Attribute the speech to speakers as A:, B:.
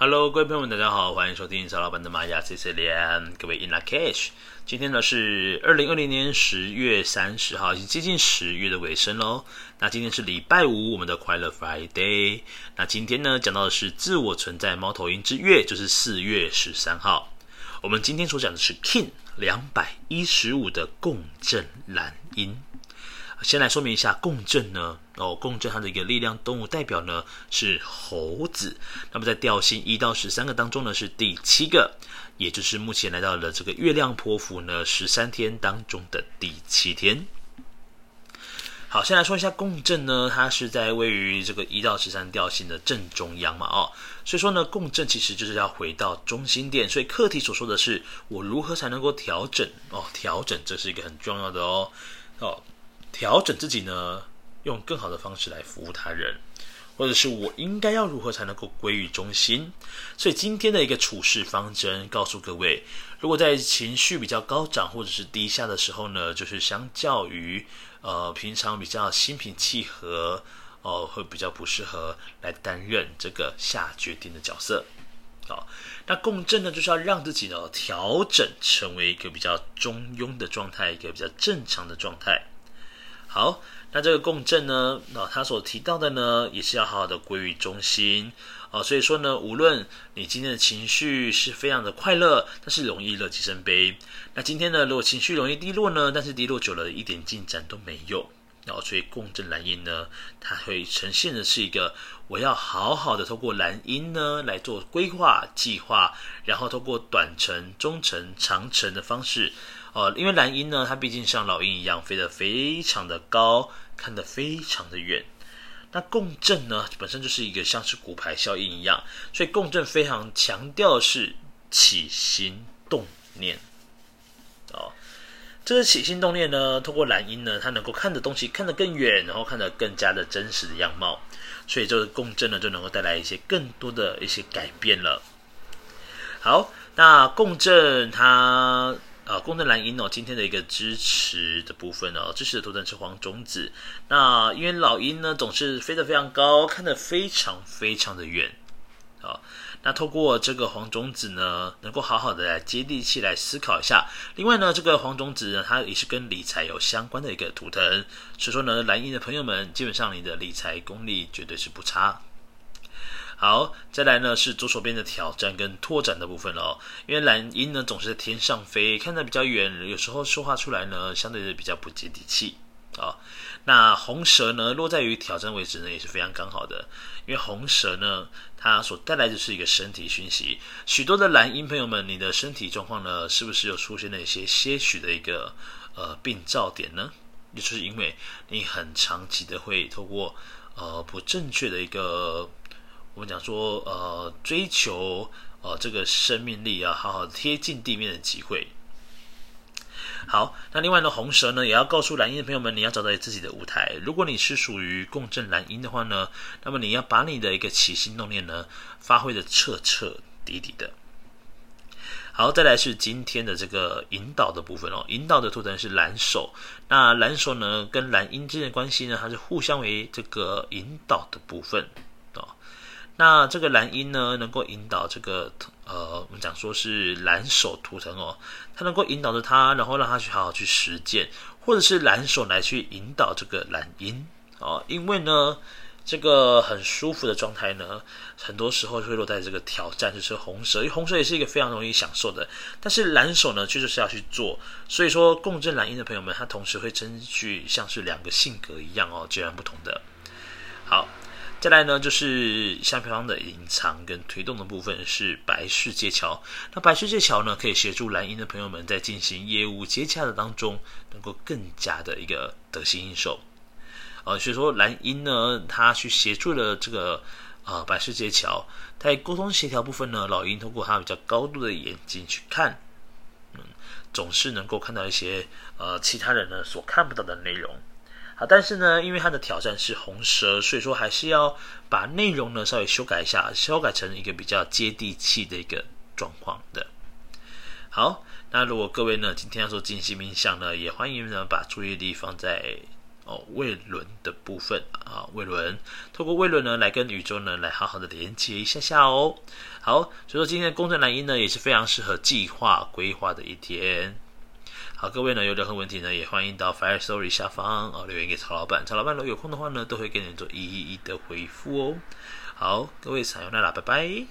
A: Hello，各位朋友们，大家好，欢迎收听曹老板的玛雅 C C 连，各位 In Lak'ech，今天呢是二零二零年十月三十号，已经接近十月的尾声喽。那今天是礼拜五，我们的快乐 Friday。那今天呢讲到的是自我存在猫头鹰之月，就是四月十三号。我们今天所讲的是 King 两百一十五的共振蓝鹰。先来说明一下共振呢，哦，共振它的一个力量动物代表呢是猴子，那么在调性一到十三个当中呢是第七个，也就是目前来到了这个月亮波符呢十三天当中的第七天。好，先来说一下共振呢，它是在位于这个一到十三调性的正中央嘛，哦，所以说呢共振其实就是要回到中心点，所以课题所说的是我如何才能够调整哦，调整这是一个很重要的哦，哦。调整自己呢，用更好的方式来服务他人，或者是我应该要如何才能够归于中心？所以今天的一个处事方针，告诉各位，如果在情绪比较高涨或者是低下的时候呢，就是相较于呃平常比较心平气和，哦、呃，会比较不适合来担任这个下决定的角色。好，那共振呢，就是要让自己呢调整成为一个比较中庸的状态，一个比较正常的状态。好，那这个共振呢，那他所提到的呢，也是要好好的归于中心哦。所以说呢，无论你今天的情绪是非常的快乐，但是容易乐极生悲。那今天呢，如果情绪容易低落呢，但是低落久了，一点进展都没有。然后，所以共振蓝鹰呢，它会呈现的是一个，我要好好的透过蓝鹰呢来做规划计划，然后透过短程、中程、长程的方式。哦，因为蓝鹰呢，它毕竟像老鹰一样飞得非常的高，看得非常的远。那共振呢，本身就是一个像是骨牌效应一样，所以共振非常强调的是起心动念。哦，这个起心动念呢，通过蓝鹰呢，它能够看的东西看得更远，然后看得更加的真实的样貌，所以这个共振呢，就能够带来一些更多的一些改变了。好，那共振它。啊，共振蓝鹰哦，今天的一个支持的部分哦，支持的图腾是黄种子。那因为老鹰呢，总是飞得非常高，看得非常非常的远。好，那透过这个黄种子呢，能够好好的来接地气来思考一下。另外呢，这个黄种子呢，它也是跟理财有相关的一个图腾，所以说呢，蓝鹰的朋友们，基本上你的理财功力绝对是不差。好，再来呢是左手边的挑战跟拓展的部分哦。因为蓝鹰呢总是在天上飞，看得比较远，有时候说话出来呢相对的比较不接地气啊、那红蛇呢落在于挑战位置呢也是非常刚好的，因为红蛇呢它所带来的是一个身体讯息。许多的蓝鹰朋友们，你的身体状况呢是不是有出现了一些些许的一个呃病灶点呢？也就是因为你很长期的会透过呃不正确的一个。我们讲说，呃，追求呃这个生命力啊，好好贴近地面的机会。好，那另外呢，红蛇呢也要告诉蓝鹰的朋友们，你要找到自己的舞台。如果你是属于共振蓝鹰的话呢，那么你要把你的一个起心动念呢，发挥的彻彻底底的。好，再来是今天的这个引导的部分哦。引导的图腾是蓝手，那蓝手呢跟蓝鹰之间的关系呢，它是互相为这个引导的部分。那这个蓝鹰呢，能够引导这个呃，我们讲说是蓝手图腾哦，它能够引导着他，然后让他去好好去实践，或者是蓝手来去引导这个蓝鹰哦，因为呢，这个很舒服的状态呢，很多时候会落在这个挑战，就是红蛇，因为红蛇也是一个非常容易享受的，但是蓝手呢，确实是要去做，所以说共振蓝音的朋友们，他同时会争取像是两个性格一样哦，截然不同的，好。再来呢，就是下方的隐藏跟推动的部分是白世界桥。那白世界桥呢，可以协助蓝鹰的朋友们在进行业务接洽的当中，能够更加的一个得心应手。呃，所以说蓝鹰呢，他去协助了这个呃白世界桥，在沟通协调部分呢，老鹰通过它比较高度的眼睛去看，嗯，总是能够看到一些呃其他人呢所看不到的内容。好，但是呢，因为它的挑战是红蛇，所以说还是要把内容呢稍微修改一下，修改成一个比较接地气的一个状况的。好，那如果各位呢今天要做静心冥想呢，也欢迎呢把注意力放在哦，卫伦的部分啊，卫伦透过卫伦呢来跟宇宙呢来好好的连接一下下哦。好，所以说今天的公正蓝鹰呢也是非常适合计划规划的一天。好，各位呢有任何问题呢也欢迎到 Fire Story 下方哦留言给曹老板，曹老板如果有空的话呢都会给你做一一一的回复哦。好，各位撒油那拉，拜拜。